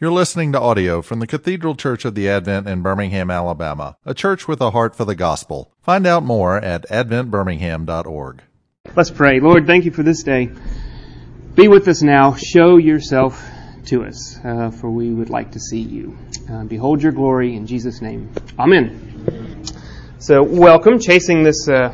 You're listening to audio from the Cathedral Church of the Advent in Birmingham, Alabama, a church with a heart for the gospel. Find out more at adventbirmingham.org. Let's pray. Lord, thank you for this day. Be with us now. Show yourself to us, uh, for we would like to see you. Uh, behold your glory in Jesus' name. Amen. So, welcome. Chasing this uh,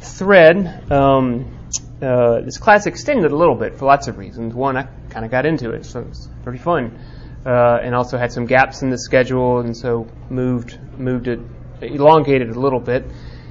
thread. Um, uh, this class extended a little bit for lots of reasons. One, I kind of got into it, so it's pretty fun uh, and also had some gaps in the schedule, and so moved moved it, elongated a little bit.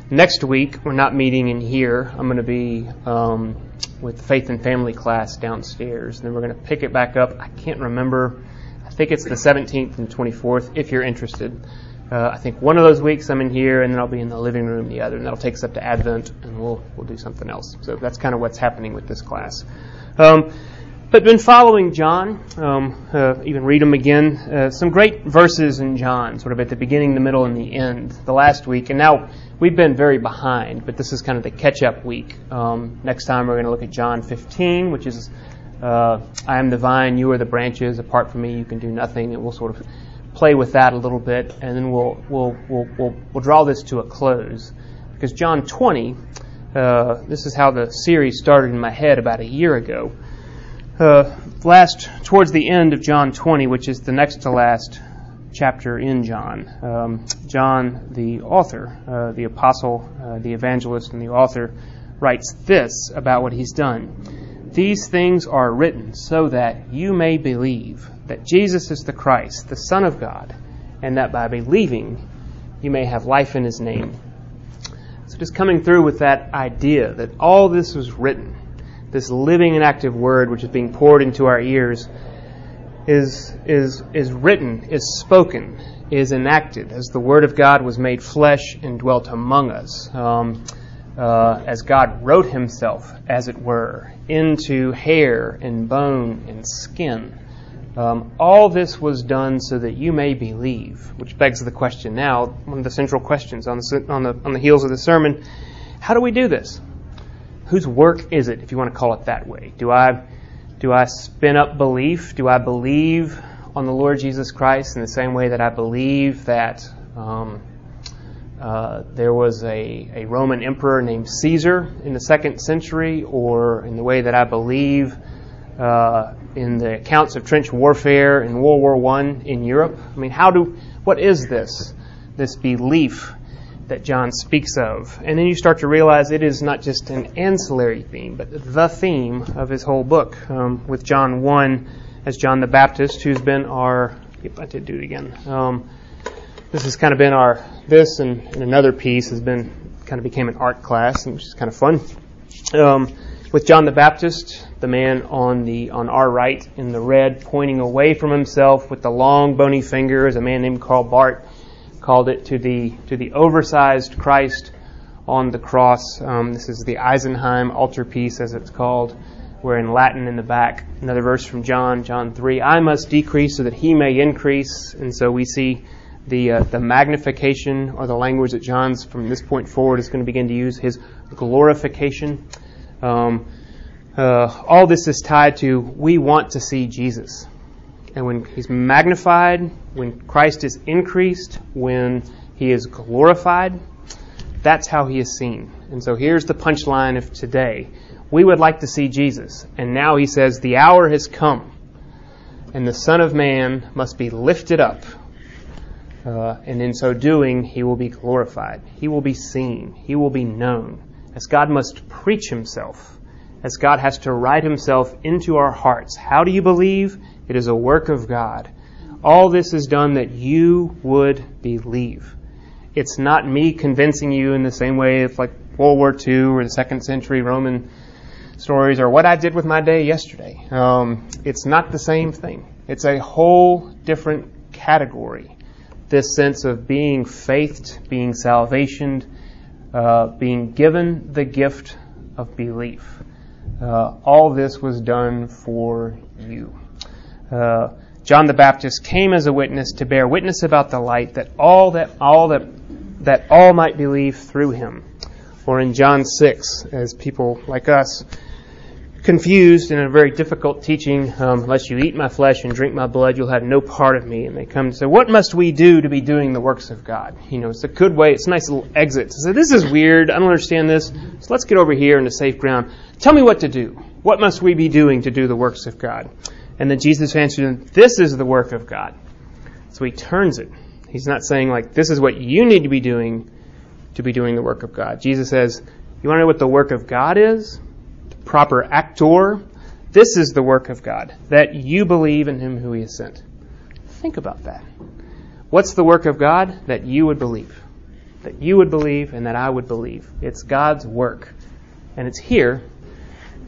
Next week, we're not meeting in here. I'm going to be um, with Faith and Family class downstairs, and then we're going to pick it back up. I can't remember. I think it's the 17th and 24th. If you're interested, uh, I think one of those weeks I'm in here, and then I'll be in the living room the other, and that'll take us up to Advent, and we'll we'll do something else. So that's kind of what's happening with this class. Um, but been following John, um, uh, even read them again. Uh, some great verses in John, sort of at the beginning, the middle, and the end, the last week. And now we've been very behind, but this is kind of the catch up week. Um, next time we're going to look at John 15, which is uh, I am the vine, you are the branches. Apart from me, you can do nothing. And we'll sort of play with that a little bit, and then we'll, we'll, we'll, we'll, we'll draw this to a close. Because John 20, uh, this is how the series started in my head about a year ago uh, last towards the end of John 20, which is the next to last chapter in John. Um, John, the author, uh, the apostle, uh, the evangelist, and the author, writes this about what he's done. These things are written so that you may believe that Jesus is the Christ, the Son of God, and that by believing you may have life in his name. So just coming through with that idea that all this was written this living and active word which is being poured into our ears is, is, is written, is spoken, is enacted as the Word of God was made flesh and dwelt among us. Um, uh, as God wrote Himself, as it were, into hair and bone and skin. Um, all this was done so that you may believe, which begs the question now, one of the central questions on the, on the, on the heels of the sermon how do we do this? Whose work is it, if you want to call it that way? Do I, do I spin up belief? Do I believe on the Lord Jesus Christ in the same way that I believe that um, uh, there was a, a Roman emperor named Caesar in the second century, or in the way that I believe uh, in the accounts of trench warfare in World War One in Europe? I mean, how do what is this this belief that John speaks of. And then you start to realize it is not just an ancillary theme, but the theme of his whole book. Um, with John 1 as John the Baptist, who's been our. Yep, I did do it again. Um, this has kind of been our. This and, and, another piece has been kind of became an art class, which is kind of fun. Um, with John the Baptist, the man on the on our right in the red, pointing away from himself with the long bony finger, is a man named Karl Barth called it to the to the oversized Christ on the cross. Um, this is the Isenheim altarpiece, as it's called, where in Latin in the back, another verse from John, John 3, I must decrease so that he may increase. And so we see the, uh, the magnification, or the language that John's from this point forward is going to begin to use, his glorification. Um, uh, all this is tied to we want to see Jesus. And when he's magnified, when Christ is increased, when he is glorified, that's how he is seen. And so here's the punchline of today. We would like to see Jesus. And now he says, The hour has come, and the Son of Man must be lifted up. Uh, and in so doing, he will be glorified. He will be seen. He will be known. As God must preach himself, as God has to write himself into our hearts. How do you believe? It is a work of God. All this is done that you would believe. It's not me convincing you in the same way it's like World War II or the second century Roman stories or what I did with my day yesterday. Um, it's not the same thing. It's a whole different category. This sense of being faithed, being salvationed, uh, being given the gift of belief. Uh, all this was done for you. Uh, John the Baptist came as a witness to bear witness about the light that all that all that that all might believe through him. Or in John 6, as people like us confused in a very difficult teaching. Um, unless you eat my flesh and drink my blood, you'll have no part of me. And they come and say, what must we do to be doing the works of God? You know, it's a good way. It's a nice little exit So this is weird. I don't understand this. So let's get over here into safe ground. Tell me what to do. What must we be doing to do the works of God? And then Jesus answered them, this is the work of God. So he turns it. He's not saying like, this is what you need to be doing to be doing the work of God. Jesus says, you want to know what the work of God is? proper actor. This is the work of God, that you believe in him who he has sent. Think about that. What's the work of God? That you would believe. That you would believe and that I would believe. It's God's work. And it's here,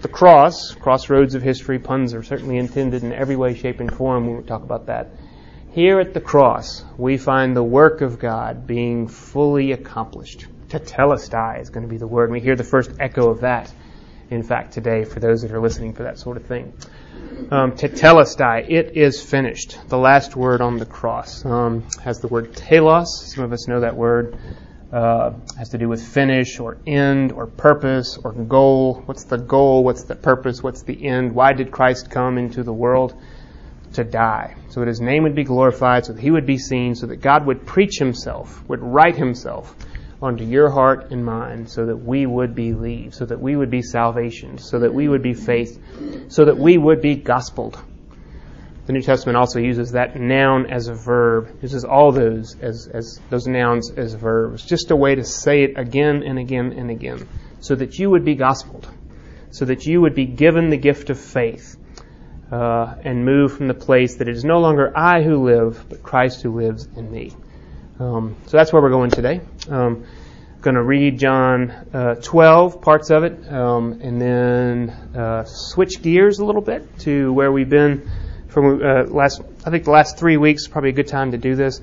the cross, crossroads of history, puns are certainly intended in every way, shape, and form. We will talk about that. Here at the cross, we find the work of God being fully accomplished. Tetelestai is going to be the word. We hear the first echo of that in fact, today for those that are listening for that sort of thing. Um, tetelestai, it is finished. The last word on the cross um, has the word telos. Some of us know that word. Uh, has to do with finish or end or purpose or goal. What's the goal? What's the purpose? What's the end? Why did Christ come into the world? To die. So that his name would be glorified, so that he would be seen, so that God would preach himself, would write himself onto your heart and mind so that we would believe, so that we would be salvation, so that we would be faith, so that we would be gospeled. The New Testament also uses that noun as a verb, uses all those as, as those nouns as verbs, just a way to say it again and again and again, so that you would be gospeled, so that you would be given the gift of faith. Uh, and move from the place that it is no longer I who live, but Christ who lives in me. Um, so that's where we're going today. Um, going to read John uh, 12 parts of it, um, and then uh, switch gears a little bit to where we've been from uh, last. I think the last three weeks probably a good time to do this.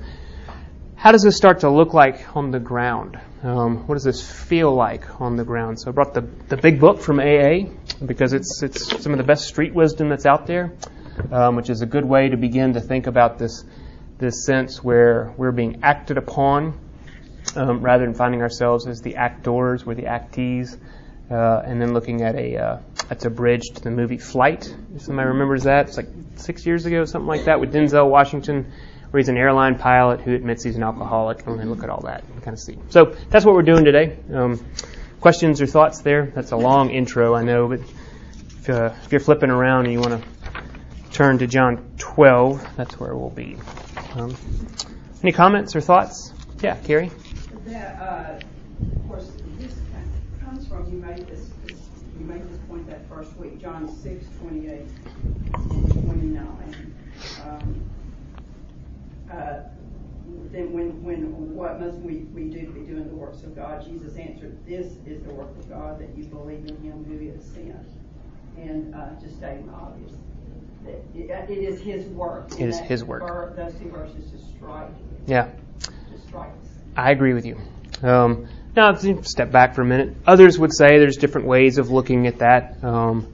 How does this start to look like on the ground? Um, what does this feel like on the ground? So I brought the the big book from AA because it's it's some of the best street wisdom that's out there, um, which is a good way to begin to think about this this sense where we're being acted upon um, rather than finding ourselves as the actors, we're the actees. Uh, and then looking at a uh, that's a bridge to the movie Flight. If somebody remembers that, it's like six years ago, something like that, with Denzel Washington, where he's an airline pilot who admits he's an alcoholic, and then look at all that and kind of see. So that's what we're doing today. Um, questions or thoughts there? That's a long intro, I know, but if, uh, if you're flipping around and you want to turn to John 12, that's where we'll be. Um, any comments or thoughts? Yeah, Carrie. That, uh, of course, this comes from you this, you this point that first week, John six twenty eight and twenty nine. Um, uh, then when when what must we, we do to be doing the works of God? Jesus answered, "This is the work of God that you believe in Him who He has sent." And uh, just stating the obvious it is His work. It is His work. Ver, those two verses just strike. Yeah. Just strikes. I agree with you. Um, now, step back for a minute. Others would say there's different ways of looking at that. Um,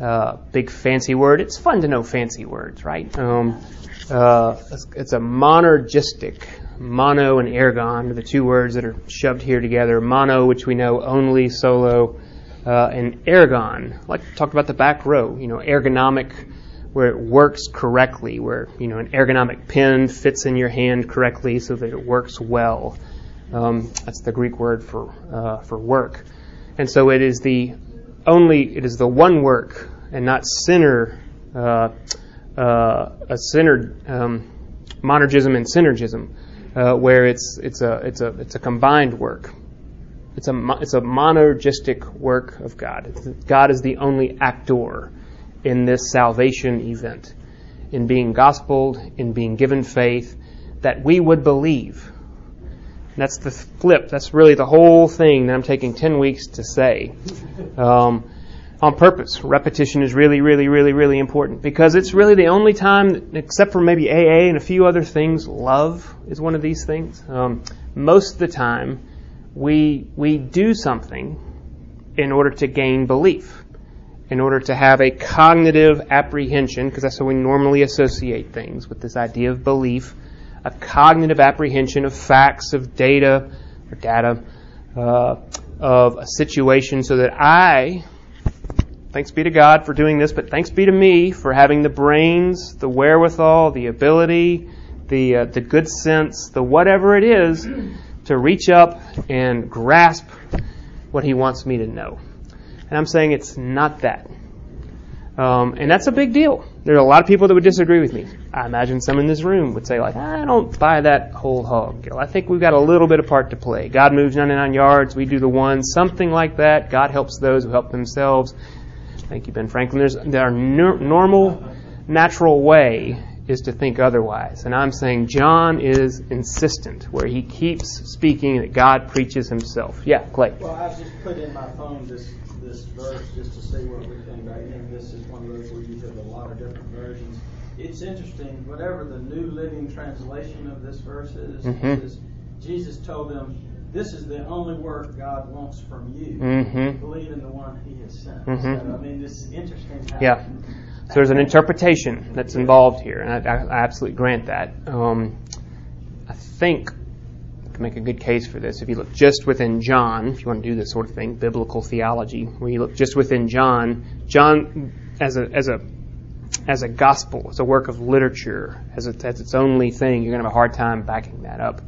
uh, big fancy word. It's fun to know fancy words, right? Um, uh, it's, it's, a monergistic. Mono and ergon are the two words that are shoved here together. Mono, which we know only, solo, uh, and ergon. Like talked about the back row. You know, ergonomic where it works correctly, where you know an ergonomic pen fits in your hand correctly so that it works well. Um, that's the Greek word for uh, for work, and so it is the only it is the one work and not sinner uh, uh, a syner um, monergism and synergism, uh, where it's it's a it's a it's a combined work. It's a it's a monergistic work of God. God is the only actor in this salvation event, in being gospeled, in being given faith, that we would believe. That's the flip. That's really the whole thing that I'm taking 10 weeks to say. Um, on purpose. Repetition is really, really, really, really important because it's really the only time, except for maybe AA and a few other things, love is one of these things. Um, most of the time, we we do something in order to gain belief in order to have a cognitive apprehension, because that's how we normally associate things with this idea of belief, a cognitive apprehension of facts, of data, or data, uh, of a situation, so that I thanks be to God for doing this, but thanks be to me for having the brains, the wherewithal, the ability, the uh, the good sense, the whatever it is, to reach up and grasp what He wants me to know. And I'm saying it's not that. Um, and that's a big deal. There are a lot of people that would disagree with me. I imagine some in this room would say, like, I don't buy that whole hog. I think we've got a little bit of part to play. God moves 99 yards, we do the one, something like that. God helps those who help themselves. Thank you, Ben Franklin. There's our normal, natural way is to think otherwise. And I'm saying John is insistent, where he keeps speaking that God preaches himself. Yeah, Clay. Well, I just put in my phone this this verse just to see what we think. I think this is one of those where you have a lot of different versions. It's interesting. Whatever the New Living Translation of this verse is, Mhm. is Jesus told them, "This is the only work God wants from you. Mhm. Believe in the one He has sent." Mhm. So, I mean, it's interesting. How Yeah. So there's an interpretation that's involved here, and I, I absolutely grant that. Um, I think Make a good case for this. If you look just within John, if you want to do this sort of thing, biblical theology, where you look just within John, John as a as a as a gospel, as a work of literature, as, a, as its only thing, you're going to have a hard time backing that up.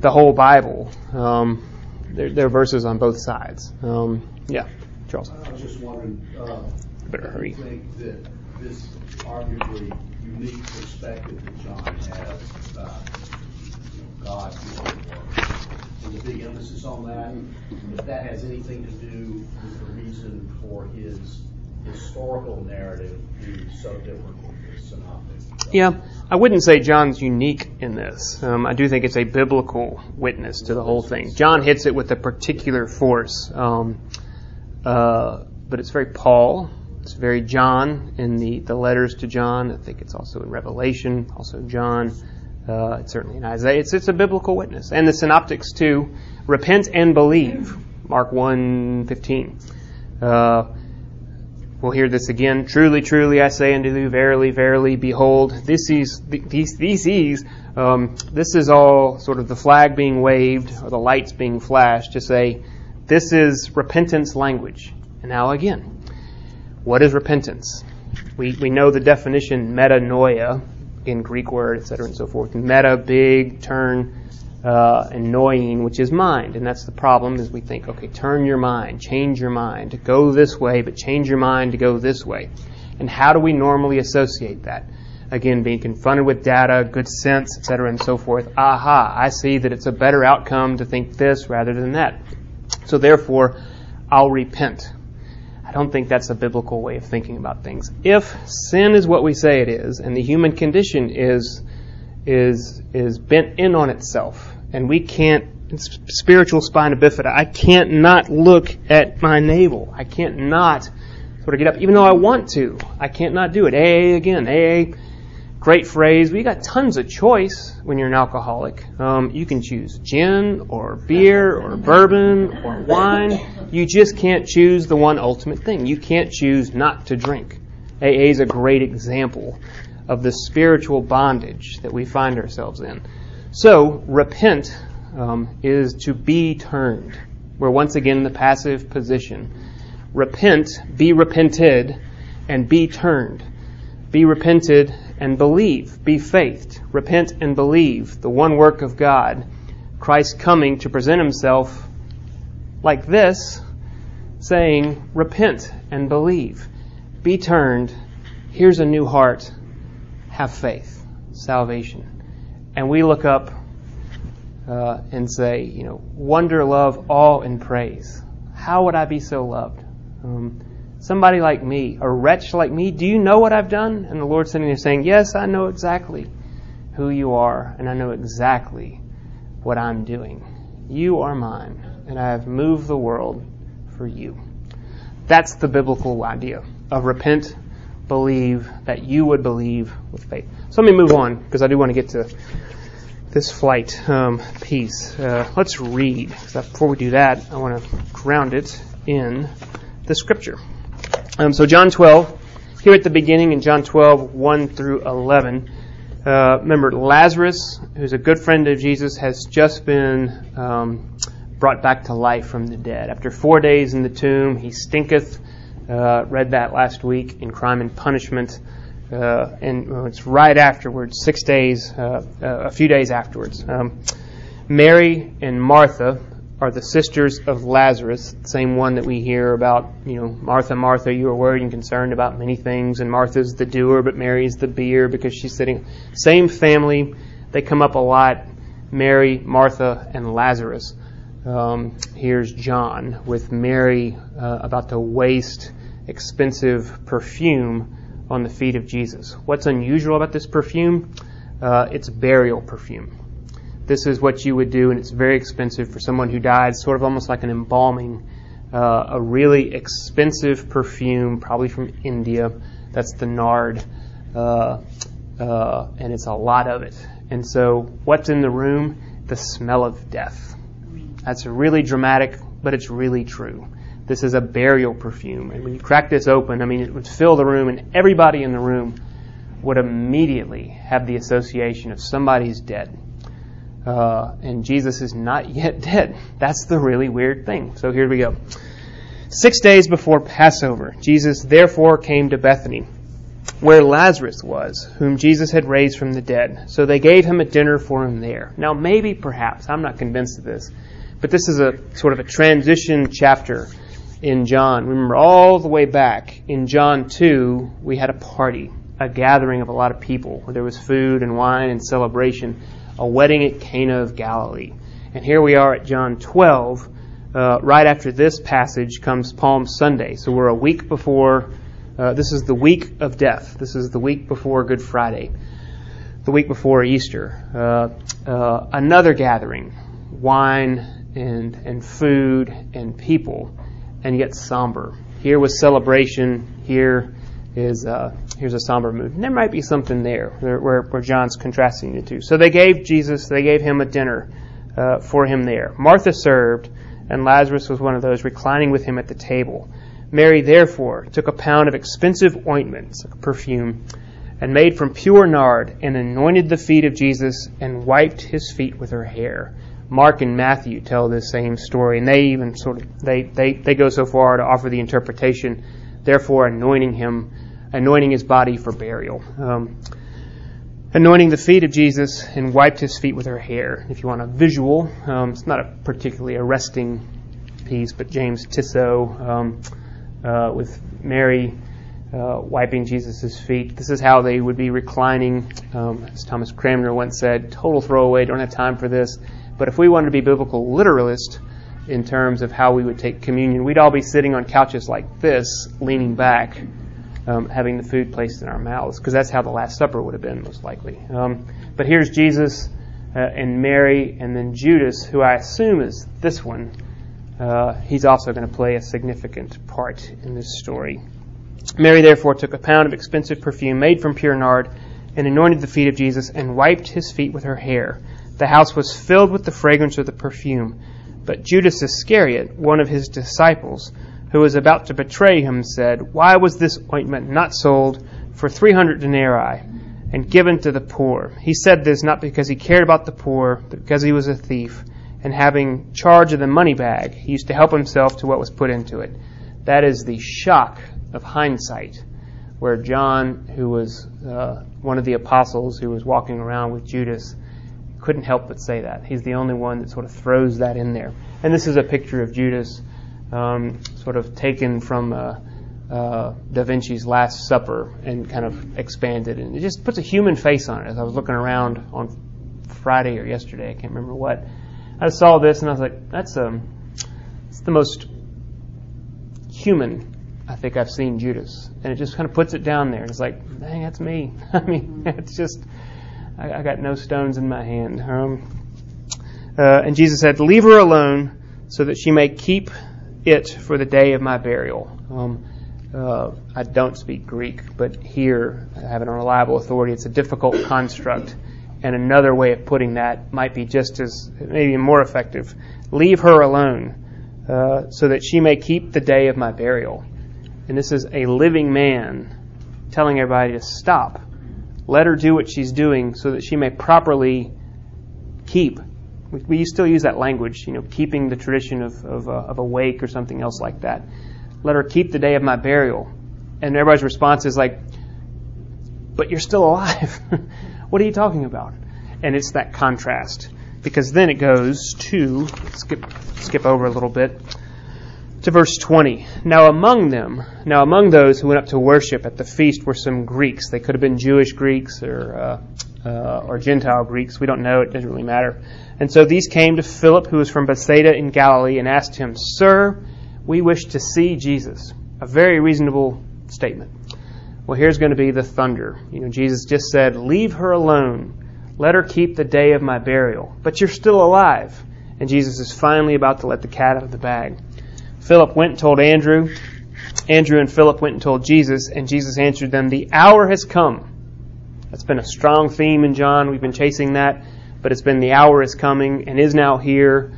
The whole Bible, um, there, there are verses on both sides. Um, yeah, Charles. I was just wondering, uh, Better hurry. do you think that this arguably unique perspective that John has know, God there's a big emphasis on that, if that has anything to do with the reason for his historical narrative being so different from the synoptic? Yeah, I wouldn't say John's unique in this. Um, I do think it's a biblical witness to the whole thing. John hits it with a particular force, um, uh, but it's very Paul. It's very John in the, the letters to John. I think it's also in Revelation, also John. Uh, it's certainly in Isaiah. It's, it's a biblical witness. And the synoptics too. Repent and believe. Mark 1, 15. Uh, We'll hear this again. Truly, truly, I say unto you, verily, verily, behold, this is these these is um, this is all sort of the flag being waved or the lights being flashed to say this is repentance language. And now again, what is repentance? We we know the definition metanoia in Greek word, etc., and so forth. Meta, big, turn, uh, and noying, which is mind. And that's the problem is we think, okay, turn your mind, change your mind, go this way, but change your mind to go this way. And how do we normally associate that? Again, being confronted with data, good sense, etc., and so forth. Aha, I see that it's a better outcome to think this rather than that. So therefore, I'll repent. I don't think that's a biblical way of thinking about things. If sin is what we say it is, and the human condition is is is bent in on itself, and we can't spiritual spina bifida. I can't not look at my navel. I can't not sort of get up, even though I want to. I can't not do it. AA again. AA, great phrase. We got tons of choice when you're an alcoholic. Um, you can choose gin or beer or bourbon or wine. You just can't choose the one ultimate thing. You can't choose not to drink. AA is a great example of the spiritual bondage that we find ourselves in. So, repent um, is to be turned. We're once again in the passive position. Repent, be repented, and be turned. Be repented and believe. Be faithed. Repent and believe the one work of God. Christ coming to present himself like this, saying, Repent and believe. Be turned. Here's a new heart have faith, salvation. And we look up uh, and say, you know, wonder, love, awe, and praise. How would I be so loved? Um, somebody like me, a wretch like me, do you know what I've done? And the Lord's sitting there saying, Yes, I know exactly who you are, and I know exactly what I'm doing. You are mine, and I have moved the world for you. That's the biblical idea of repent, believe, that you would believe with faith. So let me move on, because I do want to get to this flight um, piece. Uh, let's read. Before we do that, I want to ground it in the scripture. Um, so John 12, here at the beginning in John 12, 1 through 11. Uh, remember, Lazarus, who's a good friend of Jesus, has just been um, brought back to life from the dead. After four days in the tomb, he stinketh Uh, read that last week in Crime and Punishment. Uh, and it's right afterwards, six days, uh, uh, a few days afterwards. Um, Mary and Martha are the sisters of Lazarus, same one that we hear about, you know, Martha, Martha, you are worried and concerned about many things, and Martha's the doer, but Mary's the beer because she's sitting. Same family, they come up a lot. Mary, Martha, and Lazarus. Um, here's John with Mary uh, about to waste expensive perfume on the feet of Jesus. What's unusual about this perfume? Uh, it's burial perfume this is what you would do, and it's very expensive for someone who died, sort of almost like an embalming. Uh, a really expensive perfume, probably from India. That's the nard. Uh, uh, and it's a lot of it. And so, what's in the room? The smell of death. That's really dramatic, but it's really true. This is a burial perfume. And when you crack this open, I mean, it would fill the room, and everybody in the room would immediately have the association of somebody's dead. Uh, and Jesus is not yet dead. That's the really weird thing. So here we go. Six days before Passover, Jesus therefore came to Bethany, where Lazarus was, whom Jesus had raised from the dead. So they gave him a dinner for him there. Now, maybe, perhaps, I'm not convinced of this, but this is a sort of a transition chapter in John. Remember, all the way back in John 2, we had a party, a gathering of a lot of people where there was food and wine and celebration a wedding at Cana of Galilee. And here we are at John 12. Uh, right after this passage comes Palm Sunday. So we're a week before, uh, this is the week of death. This is the week before Good Friday, the week before Easter. Uh, uh another gathering, wine and, and food and people, and yet somber. Here was celebration, here is uh, here's a somber mood. And there might be something there where, where John's contrasting the two. So they gave Jesus, they gave him a dinner uh, for him there. Martha served, and Lazarus was one of those reclining with him at the table. Mary therefore took a pound of expensive ointments, like perfume, and made from pure nard, and anointed the feet of Jesus, and wiped his feet with her hair. Mark and Matthew tell this same story, and they even sort of they, they, they go so far to offer the interpretation, therefore anointing him anointing his body for burial. Um, anointing the feet of Jesus and wiped his feet with her hair. If you want a visual, um, it's not a particularly arresting piece, but James Tissot um, uh, with Mary uh, wiping Jesus' feet. This is how they would be reclining. Um, as Thomas Cranmer once said, total throwaway, don't have time for this. But if we wanted to be biblical literalist in terms of how we would take communion, we'd all be sitting on couches like this, leaning back, um, having the food placed in our mouths, because that's how the Last Supper would have been, most likely. Um, but here's Jesus uh, and Mary, and then Judas, who I assume is this one. Uh, he's also going to play a significant part in this story. Mary therefore took a pound of expensive perfume made from pure nard and anointed the feet of Jesus and wiped his feet with her hair. The house was filled with the fragrance of the perfume. But Judas Iscariot, one of his disciples, who was about to betray him, said, Why was this ointment not sold for 300 denarii and given to the poor? He said this not because he cared about the poor, but because he was a thief, and having charge of the money bag, he used to help himself to what was put into it. That is the shock of hindsight, where John, who was uh, one of the apostles who was walking around with Judas, couldn't help but say that. He's the only one that sort of throws that in there. And this is a picture of Judas um, sort of taken from uh, uh, Da Vinci's Last Supper and kind of expanded. And it just puts a human face on it. As I was looking around on Friday or yesterday, I can't remember what, I saw this and I was like, that's um, the most human I think I've seen Judas. And it just kind of puts it down there. It's like, dang, that's me. I mean, it's just, I, I got no stones in my hand. Um, uh, and Jesus said, Leave her alone so that she may keep it for the day of my burial. Um, uh, I don't speak Greek, but here I have an reliable authority. It's a difficult construct, and another way of putting that might be just as, maybe more effective. Leave her alone, uh, so that she may keep the day of my burial. And this is a living man telling everybody to stop. Let her do what she's doing, so that she may properly keep we, we still use that language, you know, keeping the tradition of, of, uh, of a wake or something else like that. let her keep the day of my burial. And everybody's response is like, but you're still alive. what are you talking about? And it's that contrast. Because then it goes to, skip, skip over a little bit, to verse 20. Now among them, now among those who went up to worship at the feast were some Greeks. They could have been Jewish Greeks or, uh, uh, or Gentile Greeks. We don't know. It doesn't really matter. And so these came to Philip, who was from Bethsaida in Galilee, and asked him, Sir, we wish to see Jesus. A very reasonable statement. Well, here's going to be the thunder. You know, Jesus just said, Leave her alone. Let her keep the day of my burial. But you're still alive. And Jesus is finally about to let the cat out of the bag. Philip went and told Andrew. Andrew and Philip went and told Jesus, and Jesus answered them, The hour has come. That's been a strong theme in John. We've been chasing that, but it's been the hour is coming and is now here,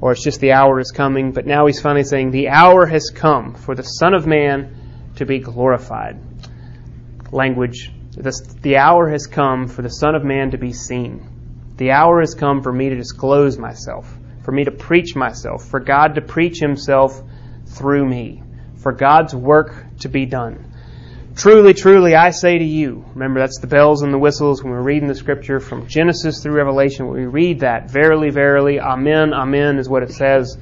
or it's just the hour is coming. But now he's finally saying, The hour has come for the Son of Man to be glorified. Language the hour has come for the Son of Man to be seen. The hour has come for me to disclose myself, for me to preach myself, for God to preach Himself through me, for God's work to be done. Truly, truly, I say to you, remember that's the bells and the whistles when we're reading the scripture from Genesis through Revelation. When we read that, verily, verily, amen, amen is what it says,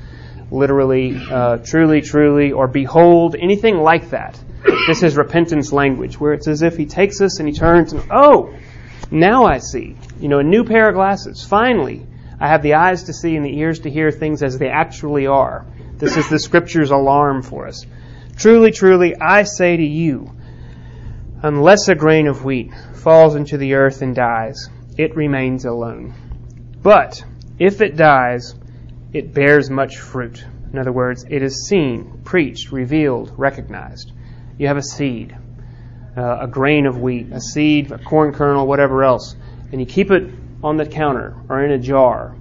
literally, uh, truly, truly, or behold, anything like that. This is repentance language, where it's as if he takes us and he turns and, oh, now I see. You know, a new pair of glasses. Finally, I have the eyes to see and the ears to hear things as they actually are. This is the scripture's alarm for us. Truly, truly, I say to you, unless a grain of wheat falls into the earth and dies, it remains alone. But if it dies, it bears much fruit. In other words, it is seen, preached, revealed, recognized you have a seed, uh, a grain of wheat, a seed, a corn kernel, whatever else, and you keep it on the counter or in a jar,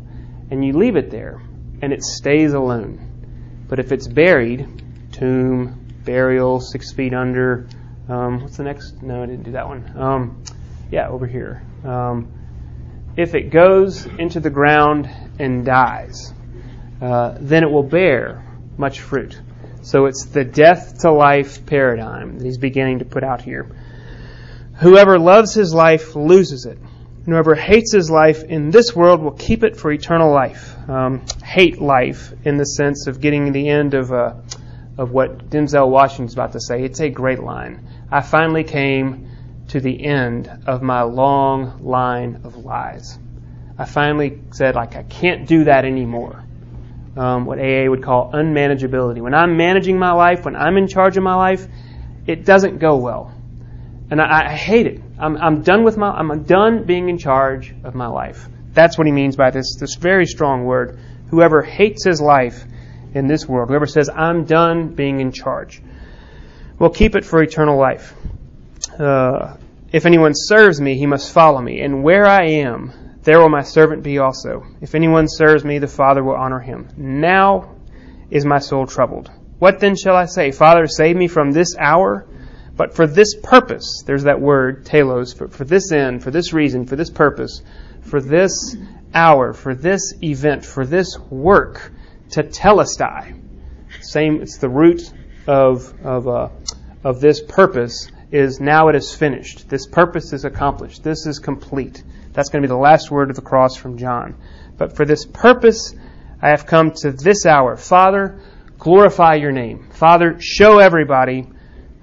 and you leave it there, and it stays alone. But if it's buried, tomb, burial, six feet under, um, what's the next? No, I didn't do that one. Um, yeah, over here. Um, if it goes into the ground and dies, uh, then it will bear much fruit. So it's the death to life paradigm that he's beginning to put out here. Whoever loves his life loses it. And whoever hates his life in this world will keep it for eternal life. Um, hate life in the sense of getting the end of, uh, of what Denzel Washington's about to say. It's a great line. I finally came to the end of my long line of lies. I finally said, like, I can't do that anymore um, what AA would call unmanageability. When I'm managing my life, when I'm in charge of my life, it doesn't go well. And I, I hate it. I'm, I'm done with my, I'm done being in charge of my life. That's what he means by this, this very strong word. Whoever hates his life in this world, whoever says, I'm done being in charge, will keep it for eternal life. Uh, if anyone serves me, he must follow me. And where I am, there will my servant be also. If anyone serves me, the Father will honor him. Now is my soul troubled. What then shall I say? Father, save me from this hour? But for this purpose, there's that word, telos, for, for this end, for this reason, for this purpose, for this hour, for this event, for this work, tetelestai. Same, it's the root of, of, uh, of this purpose is now it is finished. This purpose is accomplished. This is complete. That's going to be the last word of the cross from John. But for this purpose, I have come to this hour. Father, glorify your name. Father, show everybody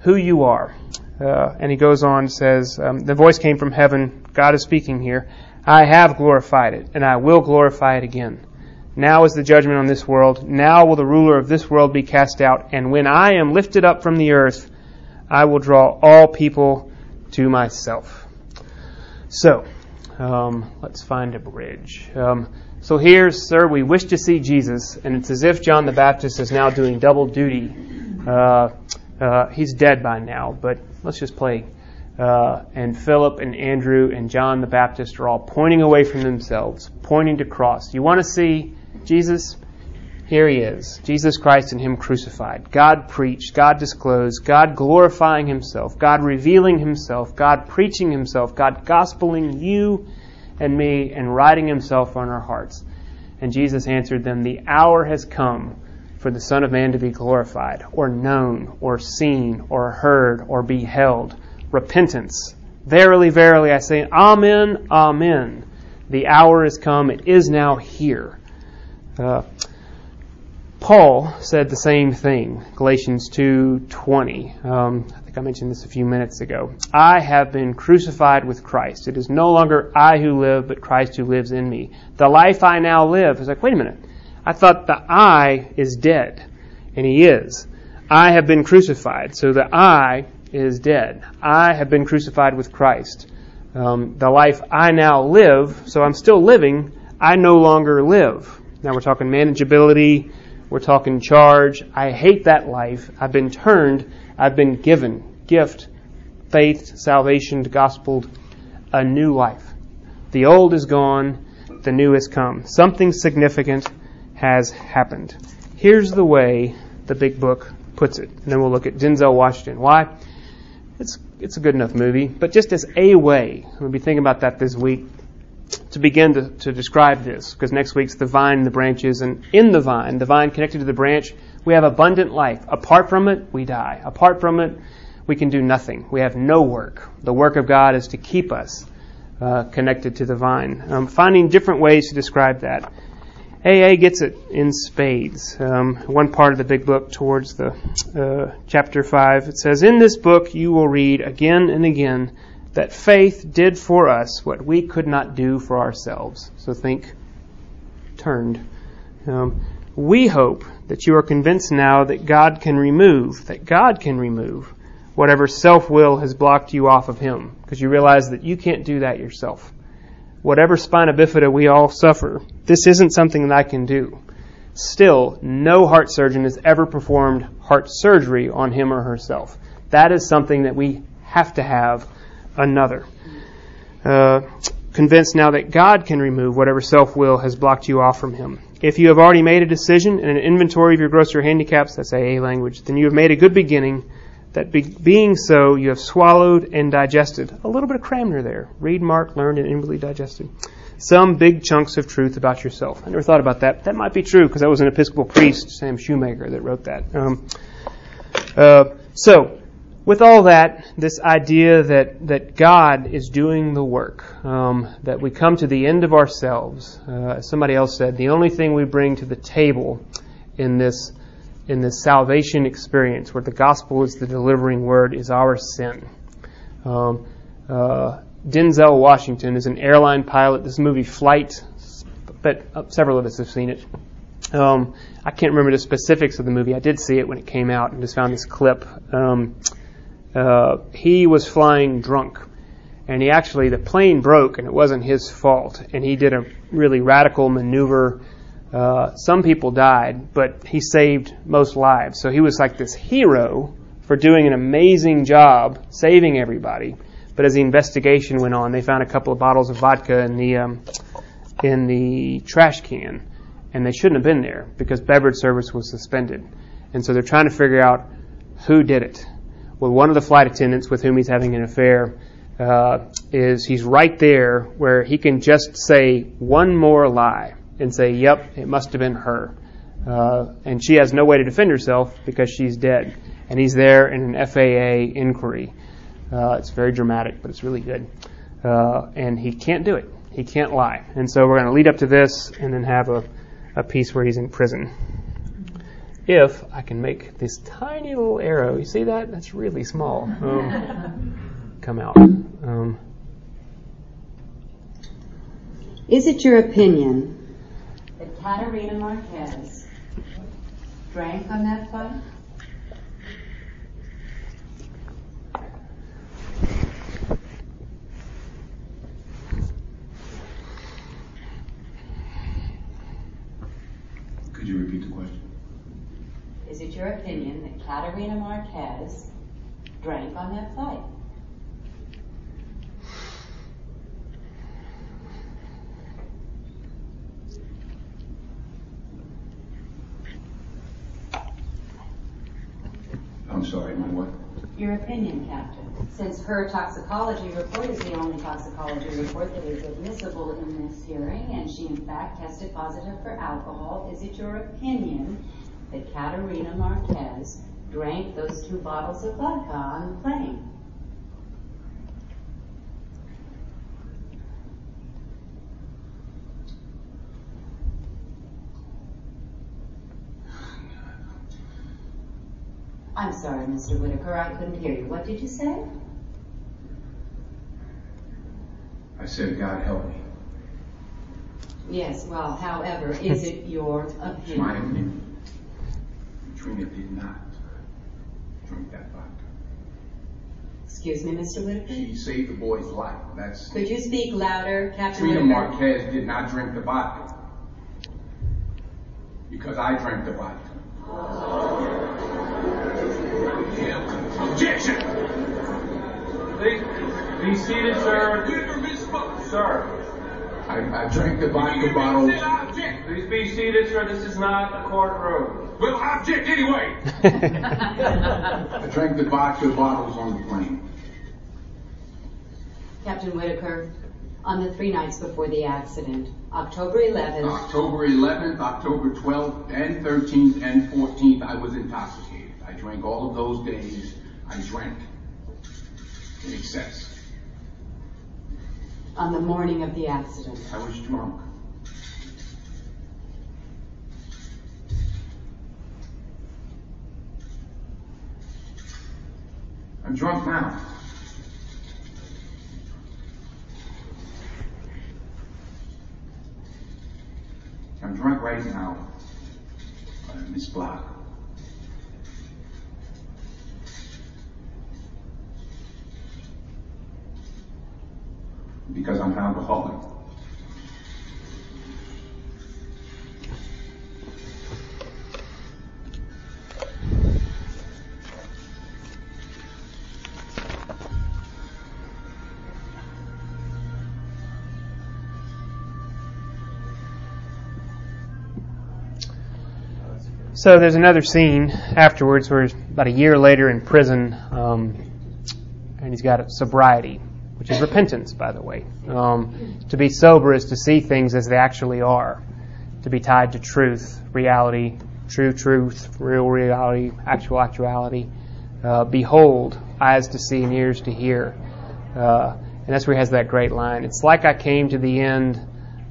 who you are. Uh, and he goes on says, um, The voice came from heaven. God is speaking here. I have glorified it, and I will glorify it again. Now is the judgment on this world. Now will the ruler of this world be cast out. And when I am lifted up from the earth, I will draw all people to myself. So, um, let's find a bridge. Um, so here, sir, we wish to see Jesus, and it's as if John the Baptist is now doing double duty. Uh, uh, he's dead by now, but let's just play. Uh, and Philip and Andrew and John the Baptist are all pointing away from themselves, pointing to cross. You want to see Jesus? Here he is, Jesus Christ and Him crucified. God preached, God disclosed, God glorifying Himself, God revealing Himself, God preaching Himself, God gospeling you and me and writing Himself on our hearts. And Jesus answered them, The hour has come for the Son of Man to be glorified, or known, or seen, or heard, or beheld. Repentance. Verily, verily, I say, Amen, Amen. The hour is come, it is now here. Uh, Paul said the same thing, Galatians 2:20. Um, I think I mentioned this a few minutes ago. I have been crucified with Christ. It is no longer I who live, but Christ who lives in me. The life I now live is like, wait a minute. I thought the I is dead, and he is. I have been crucified, so the I is dead. I have been crucified with Christ. Um, the life I now live, so I'm still living, I no longer live. Now we're talking manageability, we're talking charge. I hate that life. I've been turned, I've been given gift, faith, salvation, gospel, a new life. The old is gone, the new has come. Something significant has happened. Here's the way the big book puts it. And then we'll look at Denzel Washington. Why? It's, it's a good enough movie, but just as a way, we'll be thinking about that this week, to begin to, to describe this, because next week's the vine and the branches, and in the vine, the vine connected to the branch, we have abundant life. Apart from it, we die. Apart from it, we can do nothing. We have no work. The work of God is to keep us uh, connected to the vine. Um, finding different ways to describe that. AA gets it in spades. Um, one part of the big book towards the uh, chapter 5, it says, In this book you will read again and again that faith did for us what we could not do for ourselves. So think turned. Um, we hope that you are convinced now that God can remove, that God can remove whatever self will has blocked you off of Him, because you realize that you can't do that yourself whatever spina bifida we all suffer, this isn't something that I can do. Still, no heart surgeon has ever performed heart surgery on him or herself. That is something that we have to have another. Uh, convinced now that God can remove whatever self will has blocked you off from Him. If you have already made a decision and an inventory of your grosser handicaps, that's AA language, then you have made a good beginning that be, being so, you have swallowed and digested. A little bit of Cranmer there. Read, mark, learned, and inwardly digested. Some big chunks of truth about yourself. I never thought about that. That might be true because that was an Episcopal priest, Sam Shoemaker, that wrote that. Um, uh, so, with all that, this idea that, that God is doing the work, um, that we come to the end of ourselves. Uh, somebody else said, the only thing we bring to the table in this in this salvation experience where the gospel is the delivering word is our sin. Um, uh, Denzel Washington is an airline pilot. This movie Flight, but uh, several of us have seen it. Um, I can't remember the specifics of the movie. I did see it when it came out and just found this clip. Um, uh, he was flying drunk, and he actually the plane broke, and it wasn't his fault. And he did a really radical maneuver uh, some people died, but he saved most lives. So he was like this hero for doing an amazing job saving everybody. But as the investigation went on, they found a couple of bottles of vodka in the um, in the trash can, and they shouldn't have been there because beverage service was suspended. And so they're trying to figure out who did it. Well, one of the flight attendants with whom he's having an affair uh, is he's right there where he can just say one more lie and say, yep, it must have been her. Uh, and she has no way to defend herself because she's dead. And he's there in an FAA inquiry. Uh, it's very dramatic, but it's really good. Uh, and he can't do it. He can't lie. And so we're going to lead up to this and then have a, a piece where he's in prison. If I can make this tiny little arrow, you see that? That's really small. Um, come out. Um, Is it your opinion Catarina Marquez drank on that flight? Could you repeat the question? Is it your opinion that Marquez drank on that flight? I'm sorry, my what? Your opinion, Captain. Since her toxicology report is the only toxicology report that is admissible in this hearing, and she in fact tested positive for alcohol, is it your opinion that Caterina Marquez drank those two bottles of vodka on the plane. I'm sorry, Mr. Whitaker, I couldn't hear you. What did you say? I said, God help me. Yes, well, however, is it your It's my opinion? opinion. Trina did not drink that vodka. Excuse me, Mr. Whitaker? She saved the boy's life. That's Could you speak louder, Captain Trina Whitaker? Marquez did not drink the vodka. Because I drank the vodka. Objection! Please be seated, sir. Sir, I, I drank the vodka bottles. please be seated, sir. This is not a courtroom. Well, I object anyway. I drank the vodka bottles on the plane. Captain Whitaker, on the three nights before the accident, October 11th, October 11th, October 12th, and 13th, and 14th, I was intoxicated. I drank all of those days. I drank in excess. on the morning of the accident, I was drunk. I'm drunk now. I'm drunk right now. Miss Block. Because I'm an alcoholic. So there's another scene afterwards where he's about a year later in prison, um, and he's got sobriety, which is repentance, by the way. Um, to be sober is to see things as they actually are, to be tied to truth, reality, true truth, real reality, actual actuality. Uh, Behold, eyes to see and ears to hear. Uh, and that's where he has that great line. It's like I came to the end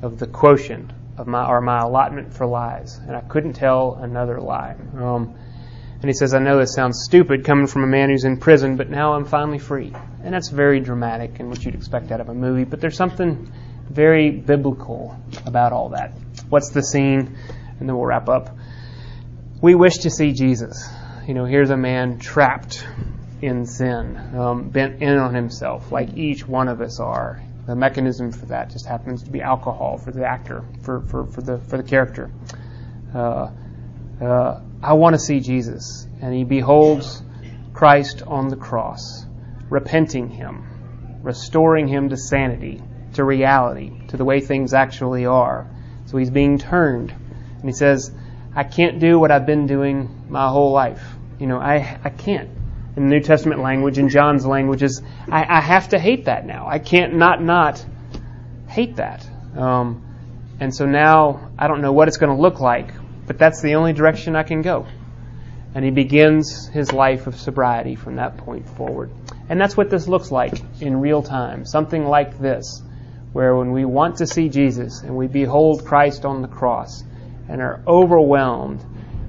of the quotient of my or my allotment for lies, and I couldn't tell another lie. Um, and he says, I know this sounds stupid coming from a man who's in prison, but now I'm finally free. And that's very dramatic and what you'd expect out of a movie, but there's something very biblical about all that. What's the scene? And then we'll wrap up. We wish to see Jesus. You know, here's a man trapped in sin, um, bent in on himself, like each one of us are. The mechanism for that just happens to be alcohol for the actor, for, for, for the for the character. Uh, uh, I want to see Jesus, and he beholds Christ on the cross, repenting him, restoring him to sanity, to reality, to the way things actually are. So he's being turned, and he says, "I can't do what I've been doing my whole life. You know, I I can't." In the New Testament language, in John's language, is I, I have to hate that now. I can't not not hate that. Um, and so now I don't know what it's going to look like, but that's the only direction I can go. And he begins his life of sobriety from that point forward. And that's what this looks like in real time. Something like this, where when we want to see Jesus and we behold Christ on the cross and are overwhelmed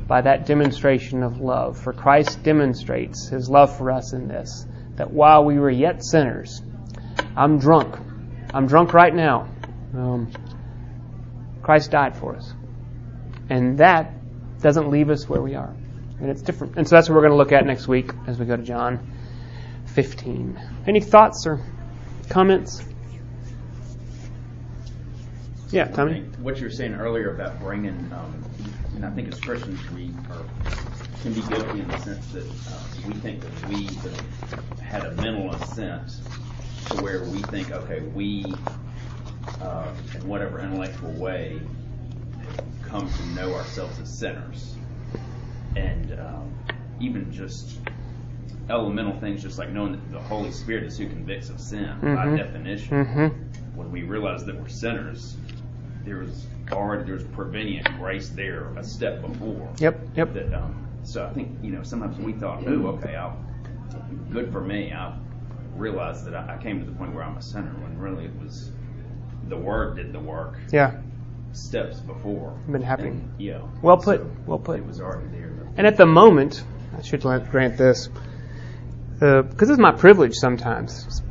by that demonstration of love. For Christ demonstrates his love for us in this that while we were yet sinners, I'm drunk. I'm drunk right now. Um, Christ died for us. And that doesn't leave us where we are. And it's different. And so that's what we're going to look at next week as we go to John 15. Any thoughts or comments? Yeah, Tommy? what you were saying earlier about bringing, um, and I think as Christians we are, can be guilty in the sense that uh, we think that we have had a mental assent to where we think, okay, we, uh, in whatever intellectual way, come to know ourselves as sinners, and um, even just elemental things, just like knowing that the Holy Spirit is who convicts of sin by Mhm. definition. Mhm. When we realize that we're sinners, there's already there's prevenient grace there a step before. Yep, yep. That, um, so I think you know sometimes we thought, oh, okay, I'll, good for me. I realized that I, I came to the point where I'm a sinner when really it was the Word did the work Yeah. steps before. Been happening. And, yeah. Well put, so well put. It was already there. And at the moment, I should grant this, because it's my privilege sometimes,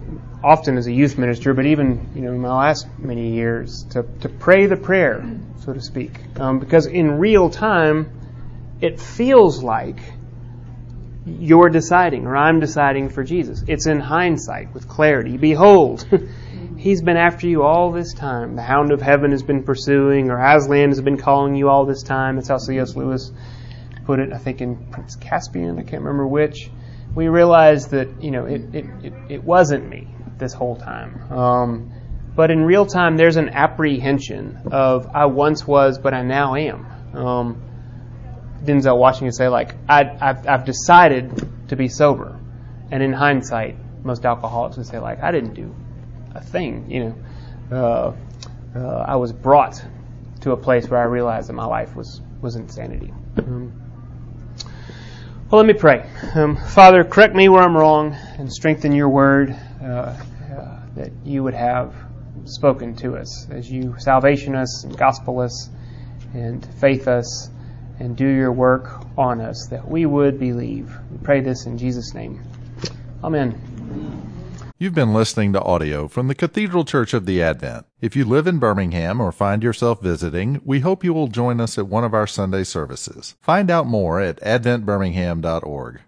often as a youth minister, but even you know in my last many years, to, to pray the prayer, so to speak. Um, because in real time, it feels like you're deciding, or I'm deciding for Jesus. It's in hindsight, with clarity. Behold, He's been after you all this time. The hound of heaven has been pursuing, or Aslan has been calling you all this time. That's how C.S. Lewis put it, I think in Prince Caspian, I can't remember which. We realized that, you know, it, it, it, it wasn't me this whole time. Um, but in real time, there's an apprehension of I once was, but I now am. Um, Denzel Washington say like I, I've, I've decided to be sober, and in hindsight, most alcoholics would say like I didn't do a thing. You know, uh, uh, I was brought to a place where I realized that my life was was insanity. Um, well, let me pray. Um, Father, correct me where I'm wrong and strengthen your word uh, that you would have spoken to us as you salvation us and gospel us and faith us and do your work on us that we would believe. We pray this in Jesus' name. Amen. You've been listening to audio from the Cathedral Church of the Advent. If you live in Birmingham or find yourself visiting, we hope you will join us at one of our Sunday services. Find out more at adventbirmingham.org.